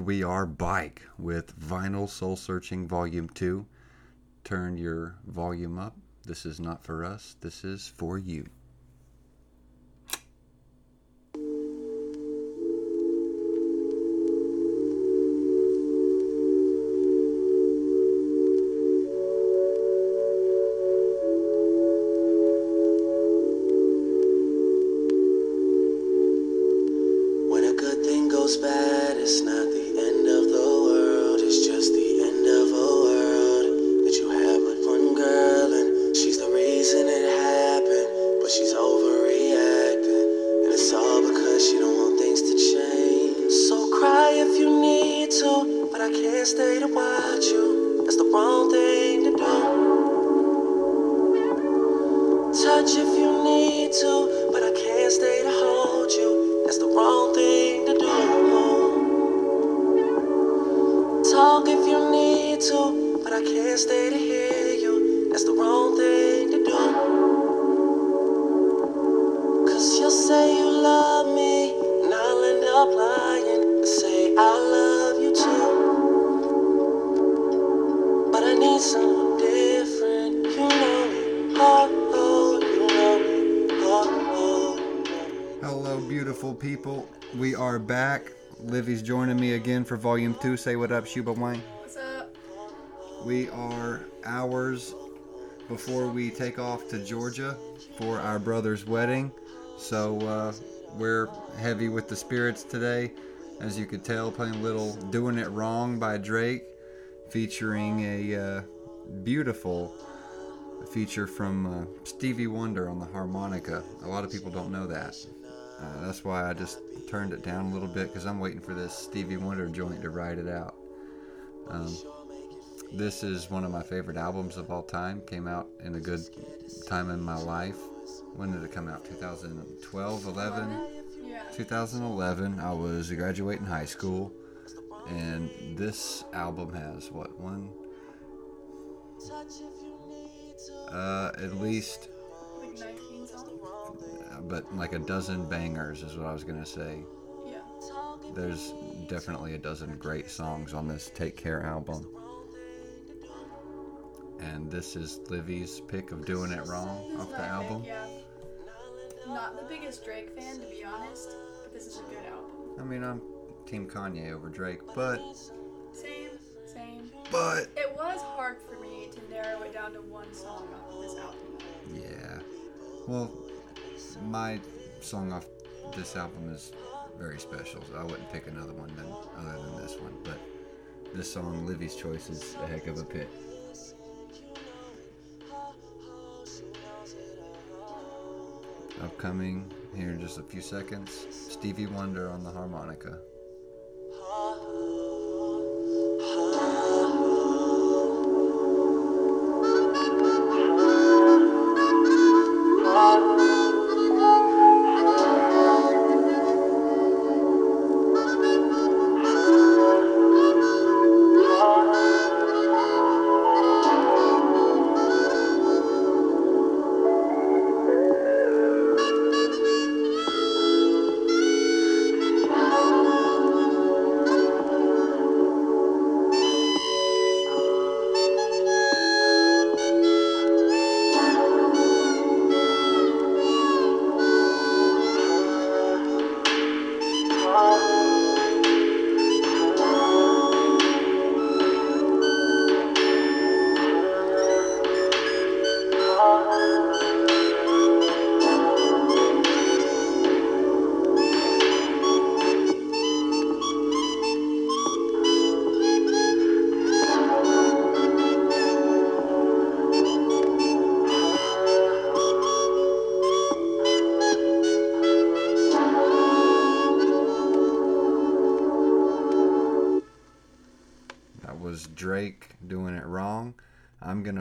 And we are bike with Vinyl Soul Searching Volume 2. Turn your volume up. This is not for us, this is for you. Beautiful people. We are back. Livy's joining me again for Volume 2. Say what up, Shuba Wang. What's up? We are hours before we take off to Georgia for our brother's wedding. So uh, we're heavy with the spirits today. As you could tell, playing a little Doing It Wrong by Drake, featuring a uh, beautiful feature from uh, Stevie Wonder on the harmonica. A lot of people don't know that. Uh, that's why I just turned it down a little bit because I'm waiting for this Stevie Wonder joint to ride it out. Um, this is one of my favorite albums of all time. Came out in a good time in my life. When did it come out? 2012, 11? 2011. I was graduating high school, and this album has what one? Uh, at least, but like a dozen bangers is what I was gonna say. Yeah. There's definitely a dozen great songs on this Take Care album. And this is Livy's pick of Doing It Wrong off the pick, album. Yeah. Not the biggest Drake fan, to be honest, but this is a good album. I mean, I'm Team Kanye over Drake, but Same, same. but It was hard for me to narrow it down to one song off of this album. yeah. Well, my song off this album is very special. So I wouldn't pick another one than other than this one, but this song, Livy's Choice, is a heck of a pick. Upcoming here in just a few seconds, Stevie Wonder on the harmonica.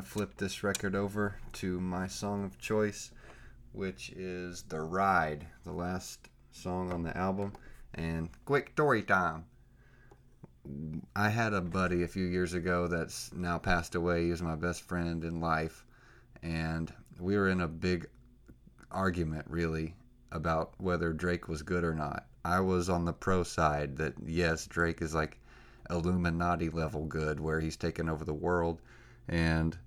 Flip this record over to my song of choice, which is The Ride, the last song on the album. And quick story time. I had a buddy a few years ago that's now passed away. He was my best friend in life. And we were in a big argument, really, about whether Drake was good or not. I was on the pro side that, yes, Drake is like Illuminati level good, where he's taken over the world. And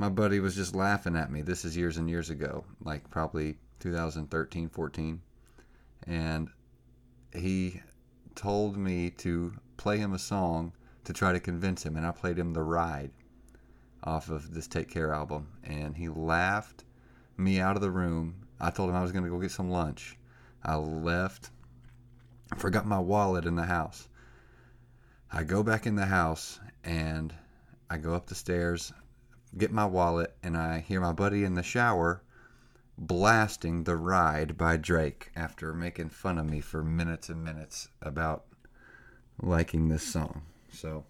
my buddy was just laughing at me. This is years and years ago, like probably 2013, 14. And he told me to play him a song to try to convince him, and I played him The Ride off of this Take Care album, and he laughed me out of the room. I told him I was going to go get some lunch. I left, forgot my wallet in the house. I go back in the house and I go up the stairs, get my wallet, and I hear my buddy in the shower blasting The Ride by Drake after making fun of me for minutes and minutes about liking this song. So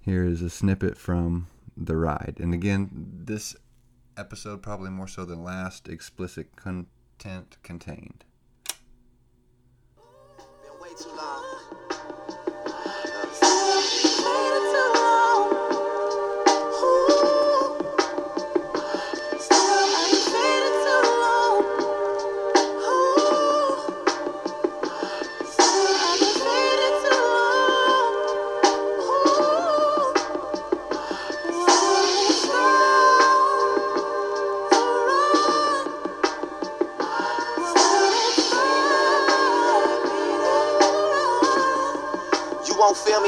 here is a snippet from The Ride. And again, this episode, probably more so than last, explicit content contained.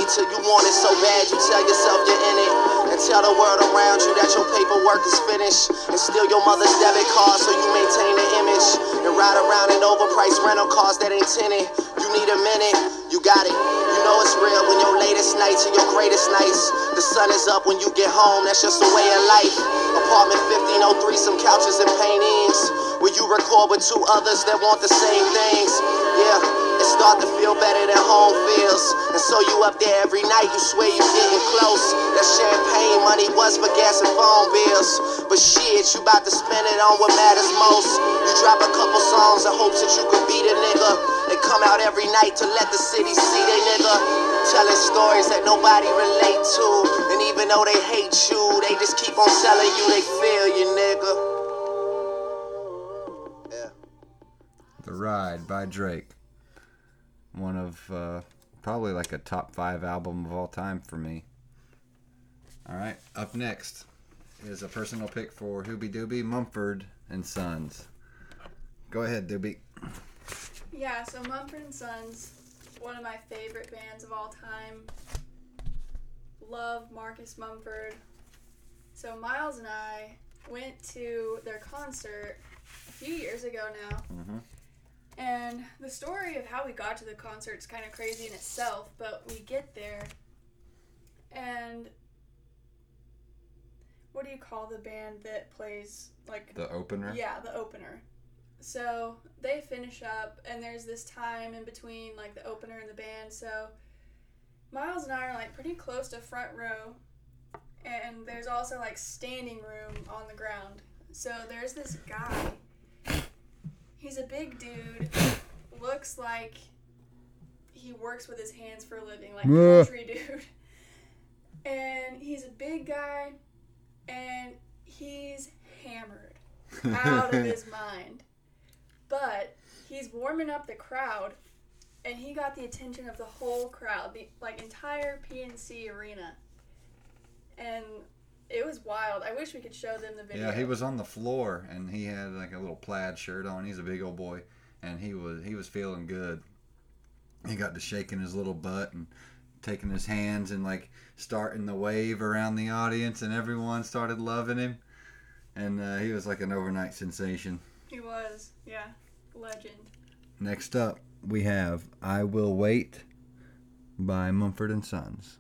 Me till you want it so bad you tell yourself you're in it. And tell the world around you that your paperwork is finished. And steal your mother's debit card so you maintain the image. And ride around in overpriced rental cars that ain't tinted. You need a minute, you got it. You know it's real when your latest nights are your greatest nights. The sun is up when you get home, that's just the way of life. Apartment 1503, some couches and paintings. Where you record with two others that want the same things. Yeah, it start to feel better than home feels. And so you up there every night, you swear you getting close. That champagne money was for gas and phone bills. But shit, you about to spend it on what matters most. You drop a couple songs in hopes that you could beat a nigga. And come out every night to let the city see they nigga. Telling stories that nobody relate to. And even though they hate you, they just keep on telling you they feel you, nigga. The Ride by Drake. One of uh, probably like a top five album of all time for me. All right, up next is a personal pick for Hoobie Doobie Mumford and Sons. Go ahead, Doobie. Yeah, so Mumford and Sons, one of my favorite bands of all time. Love Marcus Mumford. So Miles and I went to their concert a few years ago now. Mhm. And the story of how we got to the concert is kind of crazy in itself, but we get there and what do you call the band that plays like The opener. yeah, the opener. So they finish up, and there's this time in between, like the opener and the band. So Miles and I are like pretty close to front row, and there's also like standing room on the ground. So there's this guy. He's a big dude, looks like he works with his hands for a living, like country dude. And he's a big guy, and he's hammered out of his mind. But he's warming up the crowd, and he got the attention of the whole crowd, the like entire PNC arena. And it was wild. I wish we could show them the video. Yeah, he was on the floor and he had like a little plaid shirt on. He's a big old boy, and he was he was feeling good. He got to shaking his little butt and taking his hands and like starting the wave around the audience, and everyone started loving him. And uh, he was like an overnight sensation. He was, yeah, legend. Next up, we have "I Will Wait" by Mumford and Sons.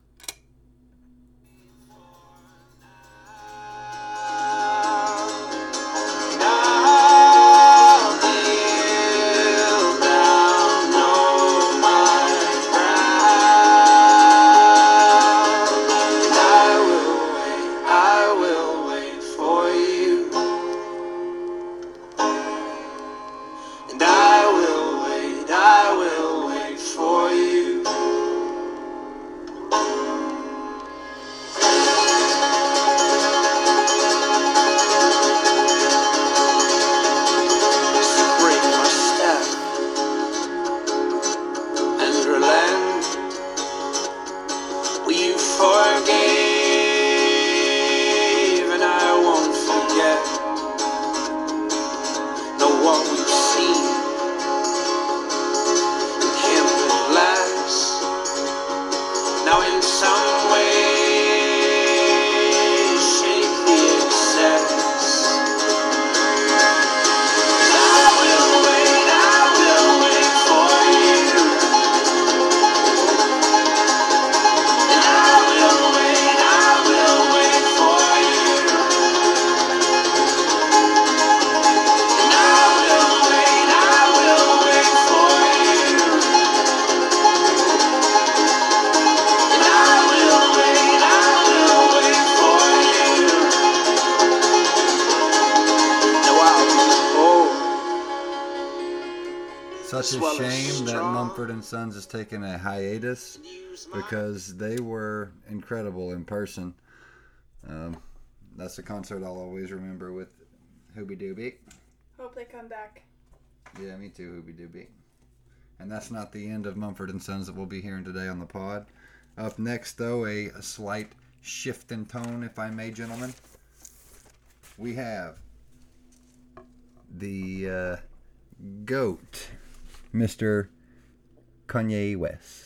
And Sons has taken a hiatus because they were incredible in person. Um, that's a concert I'll always remember with Hooby Dooby. Hope they come back. Yeah, me too, Hooby Dooby. And that's not the end of Mumford and Sons that we'll be hearing today on the pod. Up next, though, a, a slight shift in tone, if I may, gentlemen. We have the uh, goat, Mr. Kanye West.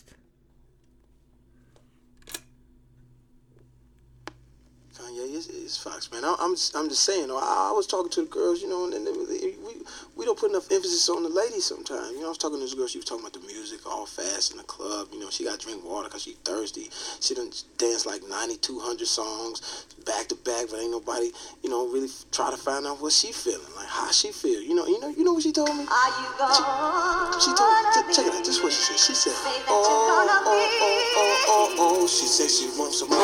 Is, is Foxx, man. I, I'm just, I'm just saying. I, I was talking to the girls, you know, and then they, they, we we don't put enough emphasis on the ladies sometimes. You know, I was talking to this girl. She was talking about the music, all fast in the club. You know, she got to drink water because she thirsty. She done dance like 9,200 songs back to back, but ain't nobody, you know, really try to find out what she feeling, like how she feel. You know, you know, you know what she told me. Are you gonna She told me, check it out. This is what she said. She said, oh, oh, oh, oh, oh, oh, oh. She said she wants some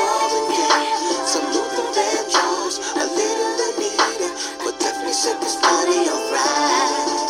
some Luther Vandross, a little Anita, but definitely set this party alright.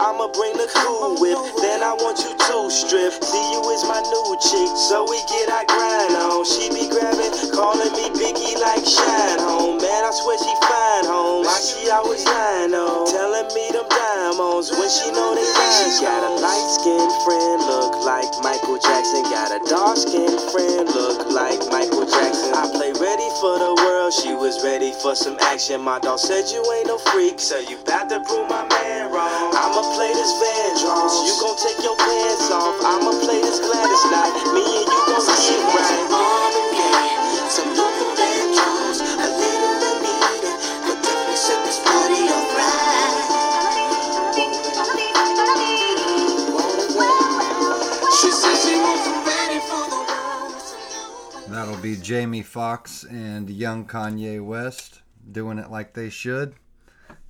I'ma bring the cool whip. Then I want you to strip. See you is my new chick, so we get our grind on. She be grabbing, calling me Biggie like Shyne Home. Man, I swear she fine home. Why she always lying on? Telling me them diamonds when she know they rhyme. Got a light skinned friend, look like Michael Jackson. Got a dark skinned friend, look like Michael ready for the world, she was ready for some action. My dog said you ain't no freak, so you bout to prove my man wrong. I'ma play this Vandross, you gon' take your pants off. I'ma play this Gladys Knight, me and you gon' get it right. Be Jamie Foxx and young Kanye West doing it like they should.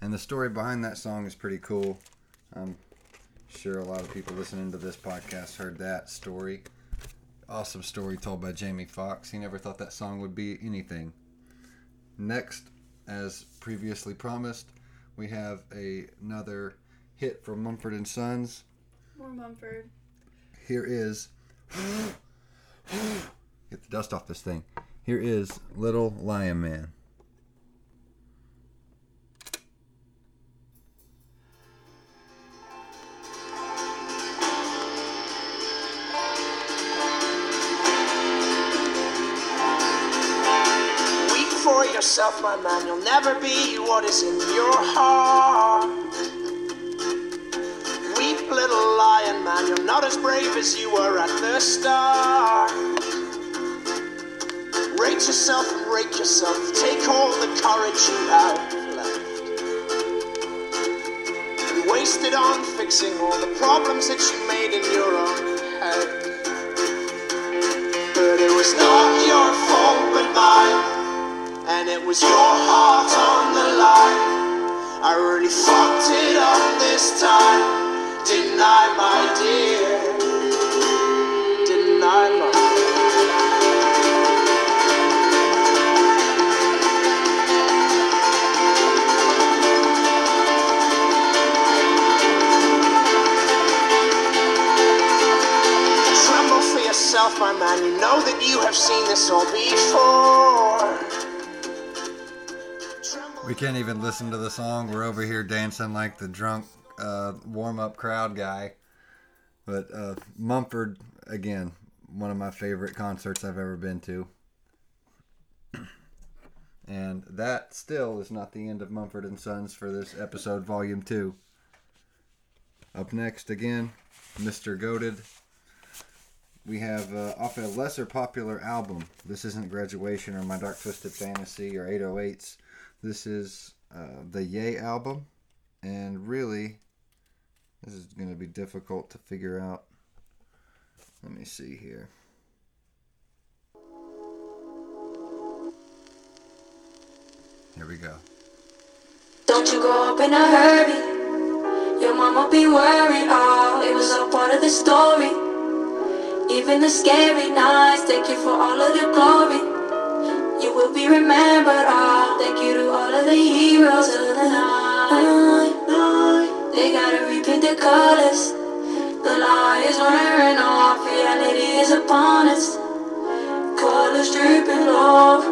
And the story behind that song is pretty cool. I'm sure a lot of people listening to this podcast heard that story. Awesome story told by Jamie Foxx. He never thought that song would be anything. Next, as previously promised, we have a, another hit from Mumford and Sons. More Mumford. Here is get the dust off this thing. Here is Little Lion Man. Weep for yourself, my man. You'll never be what is in your heart. Weep, little lion man. You're not as brave as you were at the start. Rate yourself and rake yourself. Take all the courage you have left. And waste it on fixing all the problems that you made in your own head. But it was not your fault but mine And it was your heart on the line I really fucked it up this time Didn't I, my dear? Yourself, my man. You know that you have seen this all before. We can't even listen to the song. We're over here dancing like the drunk uh, warm up crowd guy. But uh, Mumford, again, one of my favorite concerts I've ever been to. And that still is not the end of Mumford and Sons for this episode, Volume 2. Up next, again, Mr. Goaded. We have uh, off a lesser popular album. This isn't Graduation or My Dark Twisted Fantasy or 808s. This is uh, the Ye album, and really, this is going to be difficult to figure out. Let me see here. Here we go. Don't you go up in a hurry. Your mama be worried. Oh, it was all part of the story. Even the scary nights, thank you for all of the glory. You will be remembered. Oh, thank you to all of the heroes of the night. They gotta repaint the colors. The light is wearing off. Reality is upon us. Colors dripping love.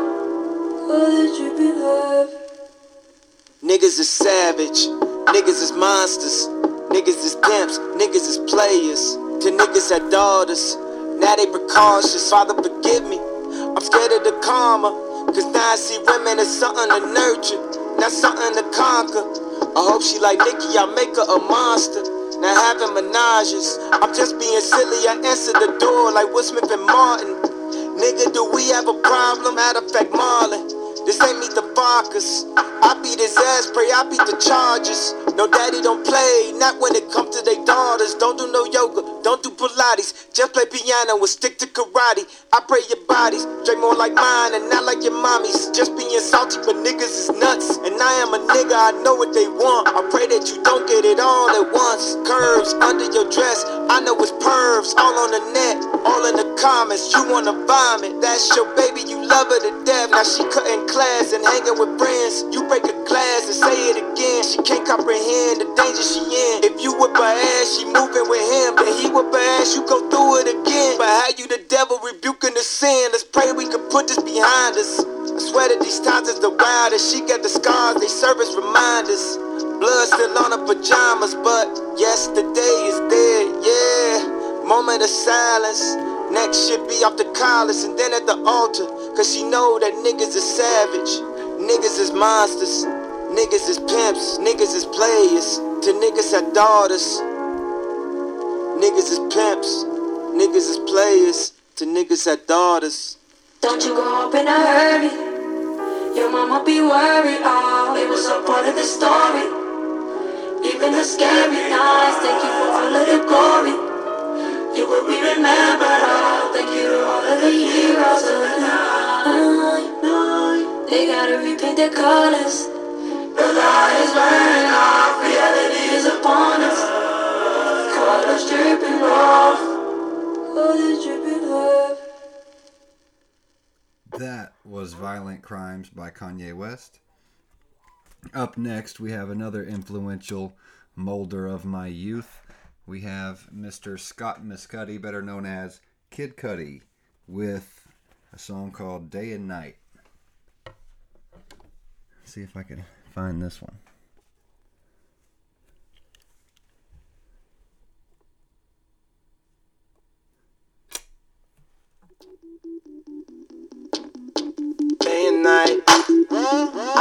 Colors dripping love. Niggas is savage, niggas is monsters, niggas is pimps, niggas is players. To niggas had daughters, now they precautious. Father, forgive me, I'm scared of the karma. Cause now I see women as something to nurture, not something to conquer. I hope she like Nicki, I make her a monster. Now having menages, I'm just being silly. I answer the door like Will Smith and Martin. Nigga, do we have a problem? Matter of fact, Marlon. This ain't meet the Barkers. I beat his ass, pray I beat the Chargers. No daddy don't play, not when it comes to their daughters. Don't do no yoga, don't do Pilates. Just play piano and stick to karate. I pray your bodies, drink more like mine and not like your mommy's. Just being salty, but niggas is nuts. And I am a nigga, I know what they want. I pray that you don't get it all at once. Curves under your dress, I know it's pervs. All on the net, all in the comments. You wanna vomit, that's your baby, you love her to death. Now she cutting class and hanging with friends. You break a glass and say it again. She can't comprehend the danger she in. If you whip her ass, she moving with him. Then he whip her ass, you go through it again. But how you the devil rebuking the sin? Let's pray we can put this behind us. I swear that these times is the wildest. She got the scars, they serve as reminders. Blood still on her pajamas, but yesterday is dead, yeah. Moment of silence. Next should be off the collars and then at the altar. Cause she know that niggas is savage. Niggas is monsters. Niggas is pimps. Niggas is players. To niggas had daughters. Niggas is pimps. Niggas is players. To niggas had daughters. Don't you go up in a hurry. Your mama be worried. Oh, it was all part of the story. Even the scary nights, thank you for all of the glory. You will be remembered. Oh, thank you to all of the heroes of the night. They gotta repaint their colors. The light is wearing off. Reality is upon us. Colors dripping off. Colors dripping off. That was Violent Crimes by Kanye West. Up next, we have another influential molder of my youth. We have Mr. Scott Mescudi, better known as Kid Cudi, with a song called Day and Night. See if I can find this one.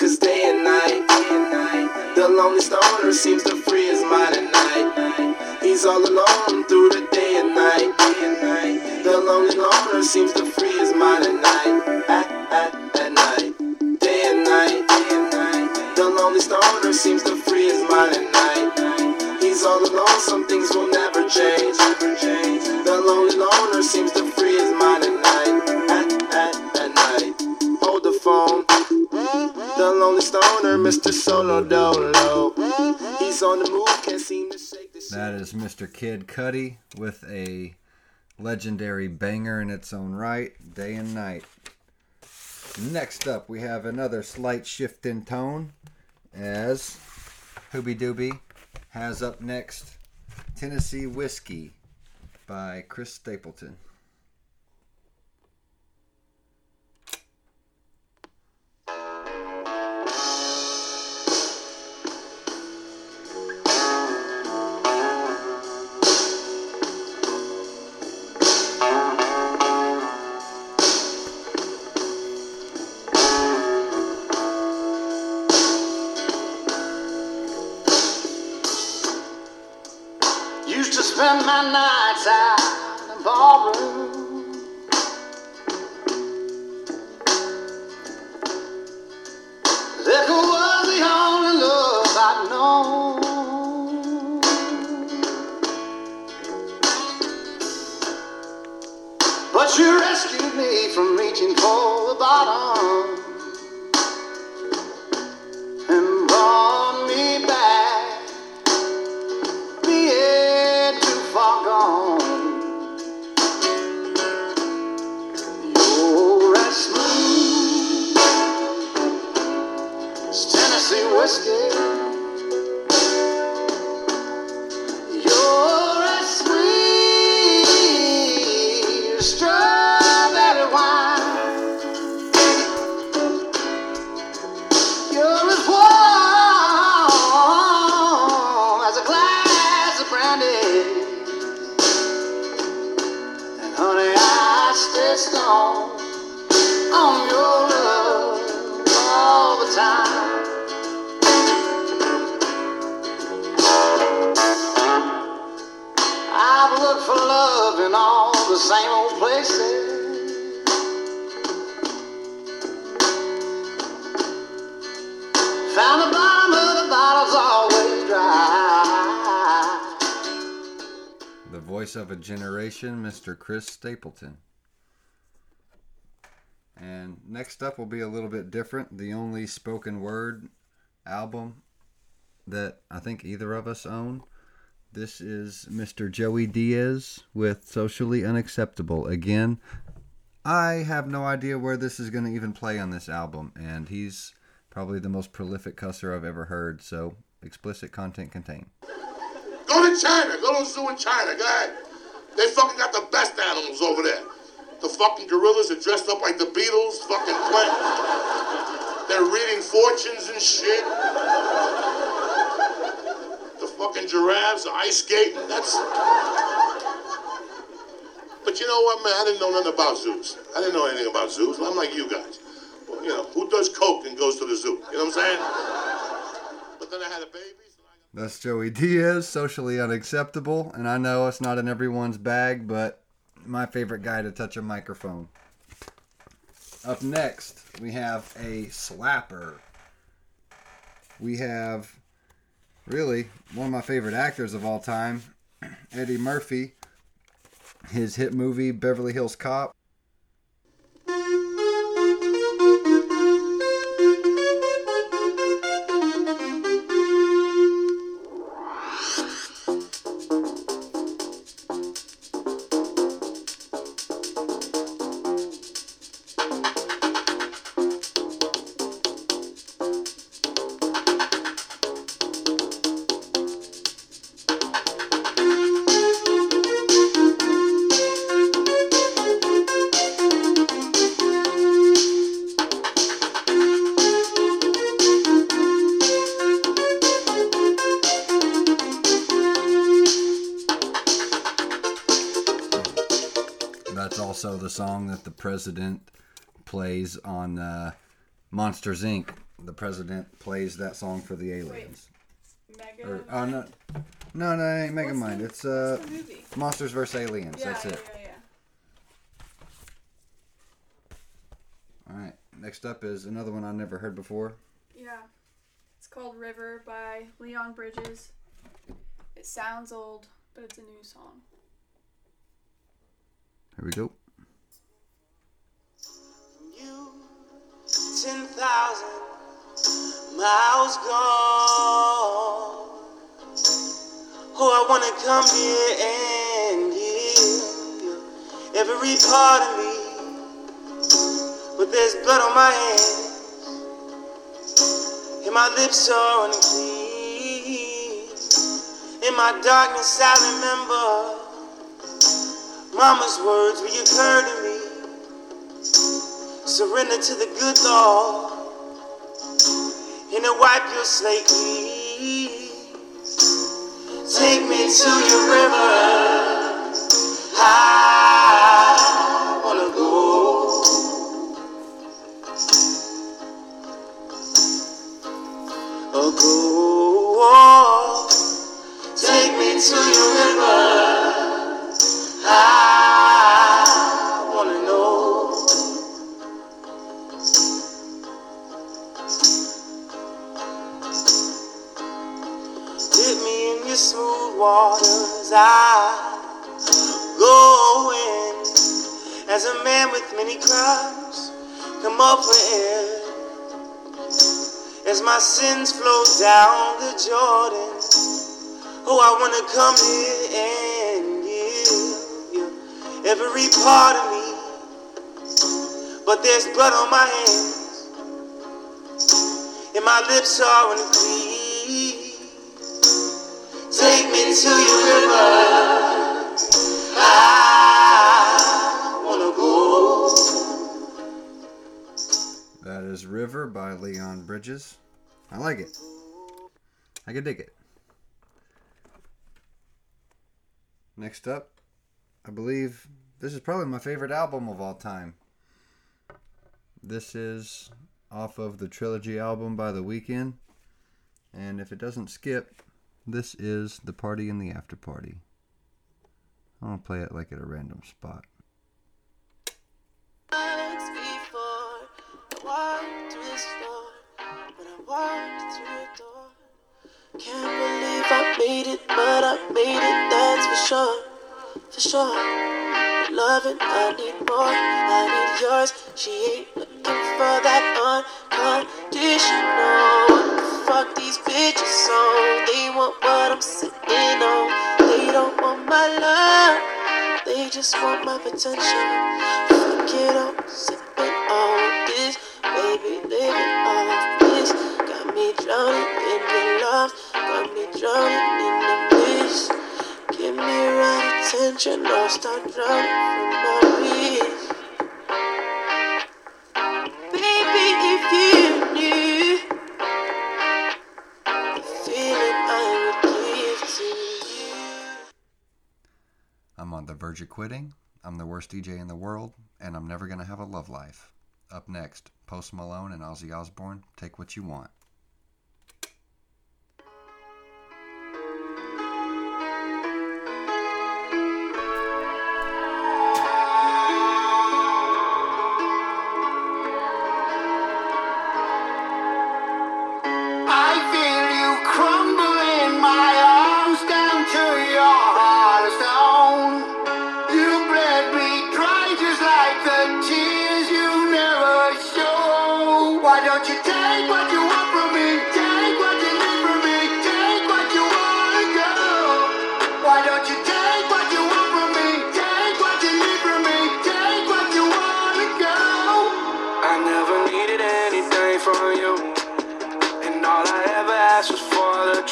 Cause day and night, the lonely stoner seems to free his mind at night. He's all alone through the day and night. The lonely loner seems to free his mind at night. At, at, at night. Day and night. The seems to free his mind at night. He's all alone, some things will never change. The lonely loner seems to free his mind at night. Stoner, Mr. Solo Dolo. He's on the move, can't seem to shake the That is Mr. Kid Cudi with a legendary banger in its own right, Day and Night. Next up, we have another slight shift in tone as Hooby Dooby has up next Tennessee Whiskey by Chris Stapleton. A generation, Mr. Chris Stapleton. And next up will be a little bit different. The only spoken word album that I think either of us own. This is Mr. Joey Diaz with Socially Unacceptable. Again, I have no idea where this is going to even play on this album, and he's probably the most prolific cusser I've ever heard, so explicit content contained. Go to China. Go to zoo in China. Ahead. They fucking got the best animals over there. The fucking gorillas are dressed up like the Beatles. Fucking playing. They're reading fortunes and shit. The fucking giraffes are ice skating. That's. But you know what, man? I didn't know nothing about zoos. I didn't know anything about zoos. I'm like you guys. Well, you know, who does coke and goes to the zoo? You know what I'm saying? But then I had a baby. That's Joey Diaz, socially unacceptable. And I know it's not in everyone's bag, but my favorite guy to touch a microphone. Up next, we have a slapper. We have really one of my favorite actors of all time, Eddie Murphy. His hit movie, Beverly Hills Cop. President plays on uh, Monsters Inc. The president plays that song for the aliens. Mega. Or, oh no, no, no, it ain't Mega Mind. It's uh? Monsters vs Aliens. Yeah, That's yeah, it. yeah, yeah. All right. Next up is another one I never heard before. Yeah. It's called River by Leon Bridges. It sounds old, but it's a new song. Here we go. You, 10,000 miles gone. Oh, I want to come here and give every part of me. But there's blood on my hands, and my lips are unclean. In my darkness, I remember Mama's words reoccur to me. Surrender to the good Lord and to wipe your slate clean. Take me to your river. I wanna go. Oh, go. Take me to your river. Waters. I go in as a man with many crimes Come up for air as my sins flow down the Jordan. Oh, I wanna come here and give you every part of me. But there's blood on my hands, and my lips are unclean. Your river. I wanna go. That is River by Leon Bridges. I like it. I can dig it. Next up, I believe this is probably my favorite album of all time. This is off of the Trilogy album by The Weeknd. And if it doesn't skip, this is The Party in the After Party. To play it like at a random spot. Can't believe I made it, but I made it, that's for sure, for sure. Loving, I need more, I need yours. She ain't looking for that unconditional. Fuck these bitches on, they want what I'm sitting on. They don't want my love, they just want my potential. Fuck it up, sipping on this, baby, living off this. Got me drowning in the love, got me drowning in the bliss. Give me right attention, or start drowning from my wrist. On the verge of quitting. I'm the worst DJ in the world, and I'm never going to have a love life. Up next, Post Malone and Ozzy Osbourne, Take What You Want.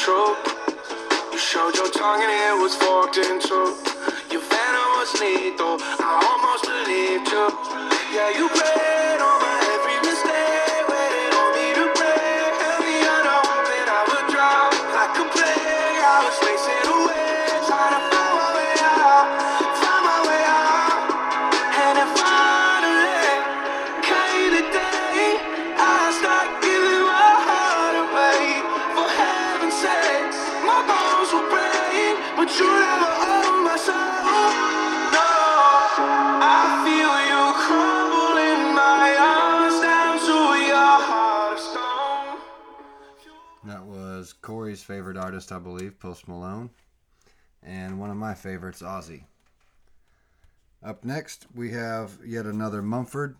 You showed your tongue and it was forked in two. Your venom was lethal. I almost believed you. Yeah, you prayed favorite artist, I believe, Post Malone. And one of my favorites, Ozzy. Up next, we have yet another Mumford.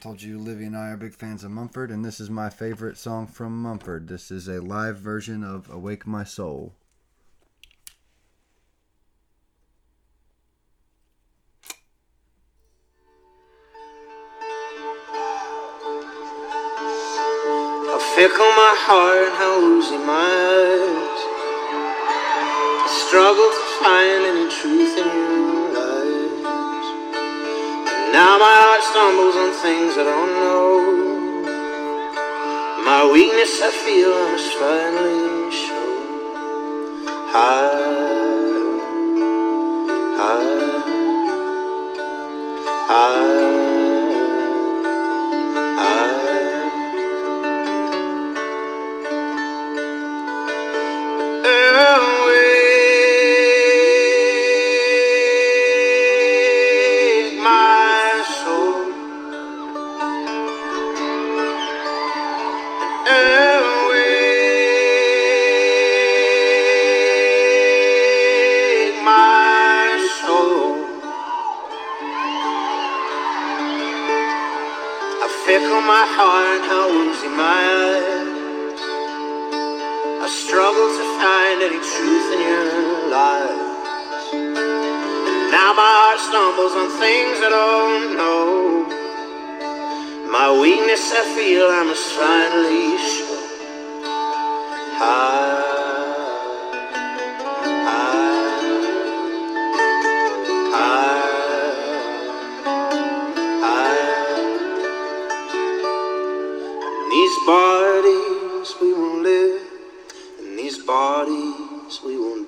Told you Livy and I are big fans of Mumford, and this is my favorite song from Mumford. This is a live version of Awake My Soul. Fickle my heart and how woozy my eyes. I struggle to find any truth in your eyes. And now my heart stumbles on things I don't know. My weakness I feel I must finally show. High, high, high.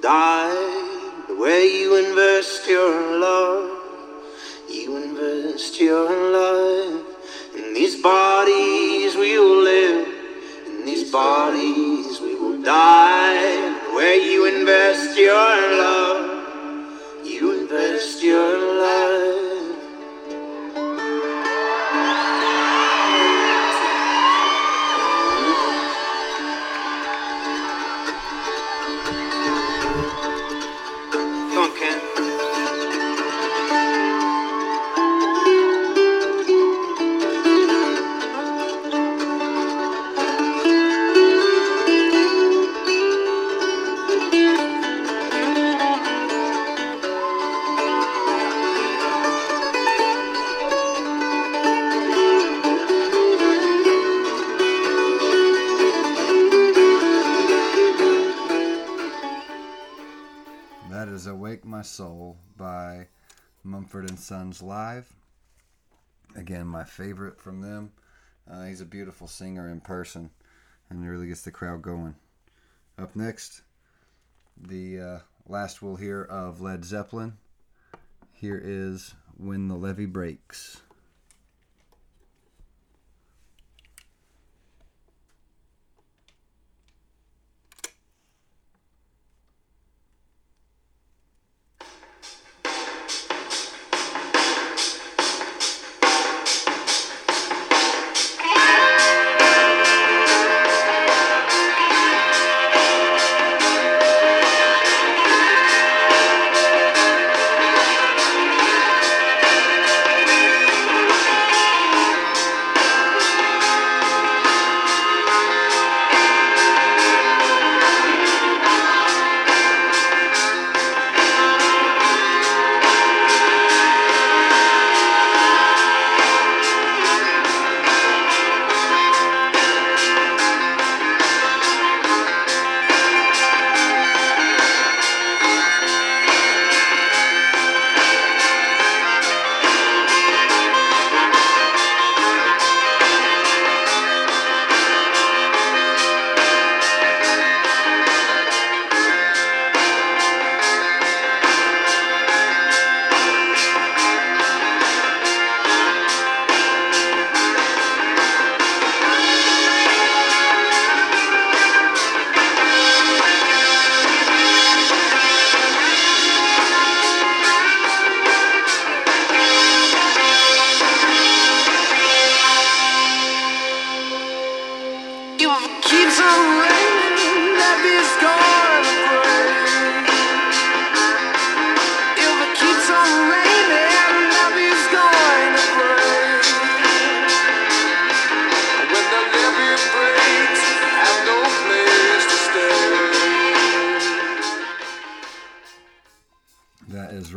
Die. The way you invest your love, you invest your life. In these bodies we will live, in these bodies we will die. Where you invest your love, you invest your life. Mumford and Sons Live. Again, my favorite from them. Uh, he's a beautiful singer in person and he really gets the crowd going. Up next, the uh, last we'll hear of Led Zeppelin. Here is When the Levee Breaks.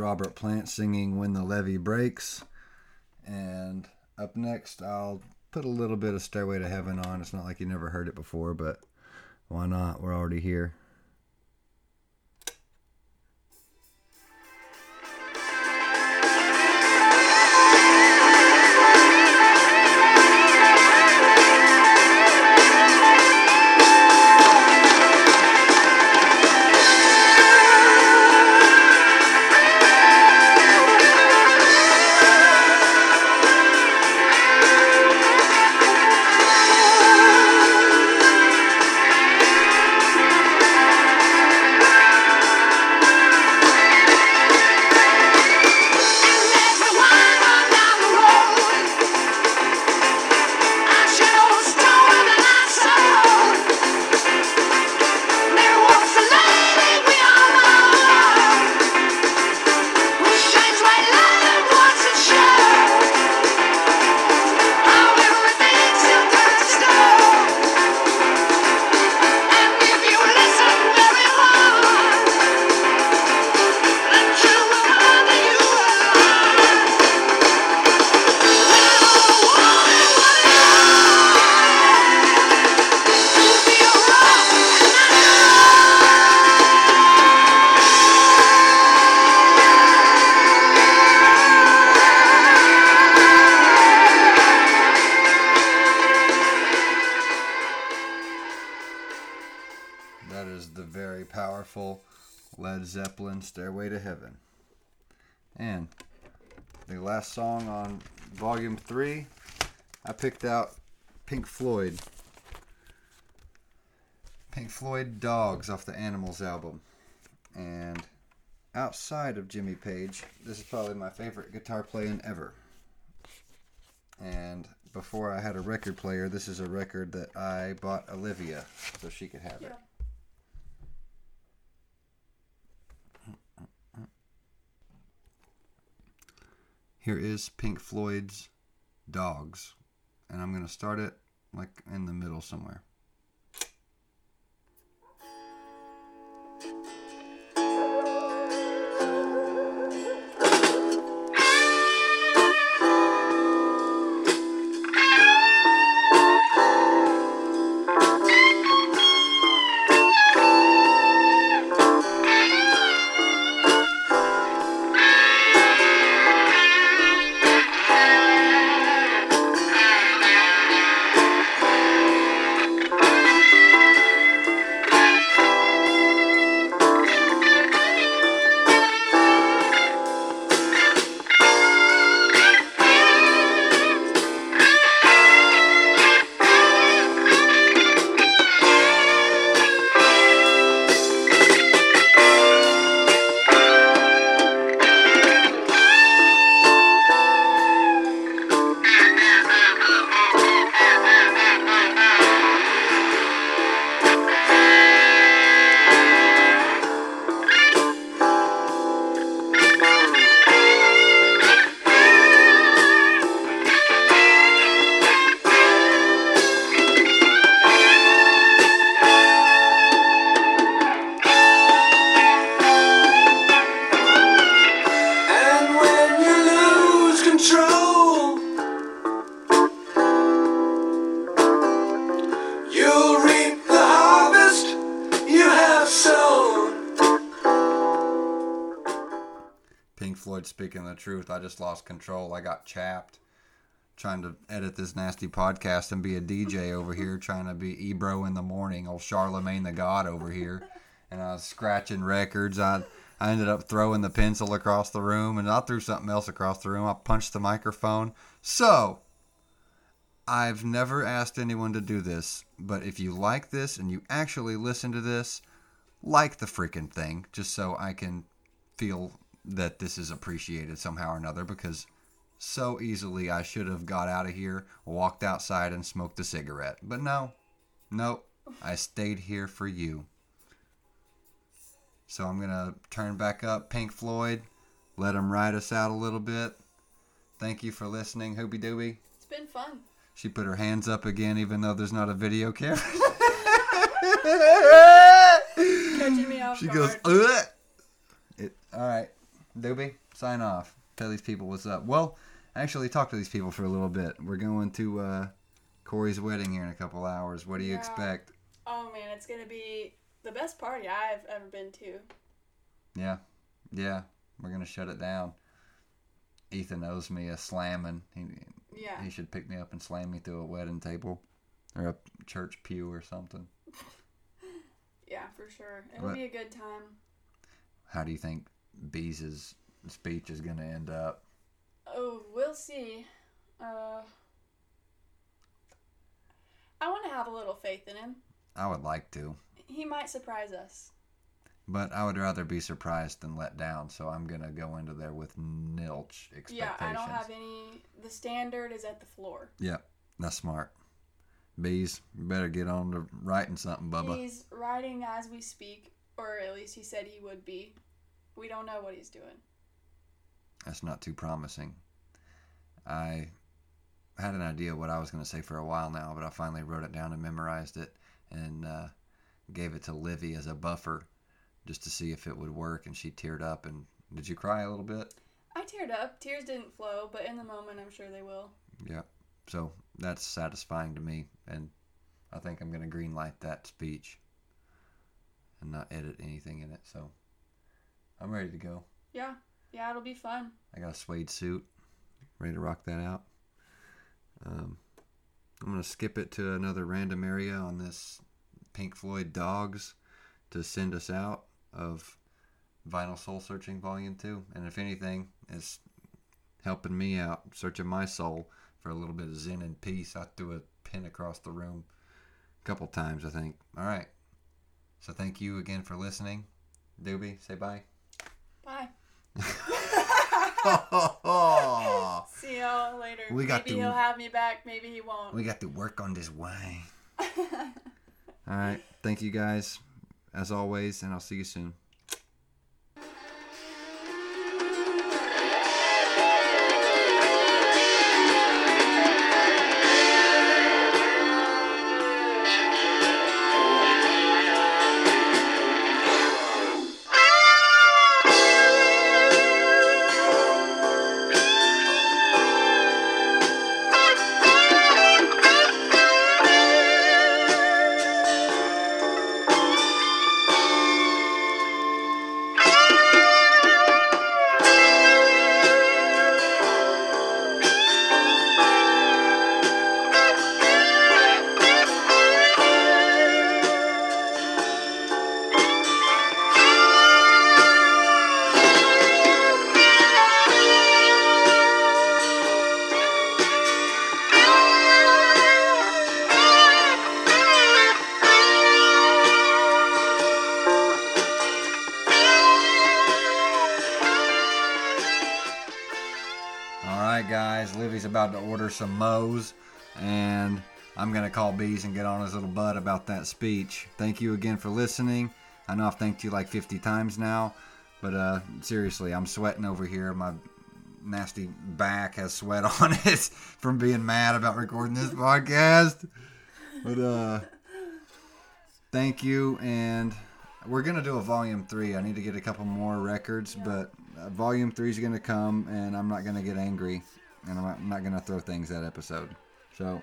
Robert Plant singing When the Levee Breaks. And up next, I'll put a little bit of Stairway to Heaven on. It's not like you never heard it before, but why not? We're already here. Picked out Pink Floyd. Pink Floyd Dogs off the Animals album. And outside of Jimmy Page, this is probably my favorite guitar playing ever. And before I had a record player, this is a record that I bought Olivia so she could have it. Here is Pink Floyd's Dogs. And I'm going to start it like in the middle somewhere. Floyd speaking the truth. I just lost control. I got chapped trying to edit this nasty podcast and be a DJ over here, trying to be Ebro in the morning, old Charlemagne the God over here. And I was scratching records. I I ended up throwing the pencil across the room and I threw something else across the room. I punched the microphone. So, I've never asked anyone to do this, but if you like this and you actually listen to this, like the freaking thing, just so I can feel that this is appreciated somehow or another because so easily I should have got out of here, walked outside, and smoked a cigarette. But no, no, I stayed here for you. So I'm going to turn back up Pink Floyd, let them ride us out a little bit. Thank you for listening, Hoobie Dooby. It's been fun. She put her hands up again, even though there's not a video camera. Catching me off She guard. goes, Ugh! It, all right, Doobie, sign off. Tell these people what's up. Well, actually, talk to these people for a little bit. We're going to uh, Corey's wedding here in a couple hours. What do you Yeah. expect? Oh man, it's gonna be the best party I've ever been to. Yeah, yeah, we're gonna shut it down. Ethan owes me a slamming. He, Yeah. he should pick me up and slam me through a wedding table or a church pew or something. Yeah, for sure. It'll What? be a good time. How do you think Bees' speech is gonna end up? Oh, we'll see. Uh, I want to have a little faith in him. I would like to. He might surprise us. But I would rather be surprised than let down, so I'm gonna go into there with nilch expectations. Yeah, I don't have any. The standard is at the floor. Yep, that's smart. Bees, better get on to writing something, Bubba. He's writing as we speak, or at least he said he would be. We don't know what he's doing. That's not too promising. I had an idea what I was gonna say for a while now, but I finally wrote it down and memorized it, and uh, gave it to Livy as a buffer, just to see if it would work. And she teared up. And did you cry a little bit? I teared up. Tears didn't flow, but in the moment, I'm sure they will. Yeah. So that's satisfying to me, and I think I'm gonna greenlight that speech and not edit anything in it. So I'm ready to go. Yeah, yeah, it'll be fun. I got a suede suit, ready to rock that out. Um, I'm gonna skip it to another random area on this Pink Floyd Dogs to send us out of Vinyl Soul Searching Volume 2. And if anything, is helping me out, searching my soul for a little bit of zen and peace. I threw a pin across the room a couple times, I think. All right. So thank you again for listening. Doobie, say bye. See y'all later. We got maybe to- he'll have me back. Maybe he won't. We got to work on this wine. All right. Thank you guys, as always, and I'll see you soon. All right, guys. Livy's about to order some Moe's, and I'm going to call Bees and get on his little butt about that speech. Thank you again for listening. I know I've thanked you like 50 times now, but uh, seriously, I'm sweating over here. My nasty back has sweat on it from being mad about recording this podcast. But uh, thank you, and we're gonna do a volume three. I need to get a couple more records, but uh, volume three is gonna come, and I'm not gonna get angry, and I'm not, I'm not gonna throw things that episode. So,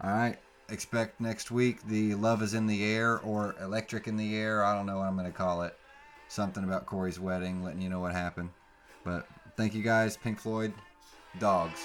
all right, expect next week the love is in the air or electric in the air. I don't know what I'm gonna call it. Something about Corey's wedding, letting you know what happened. But thank you guys, Pink Floyd, dogs.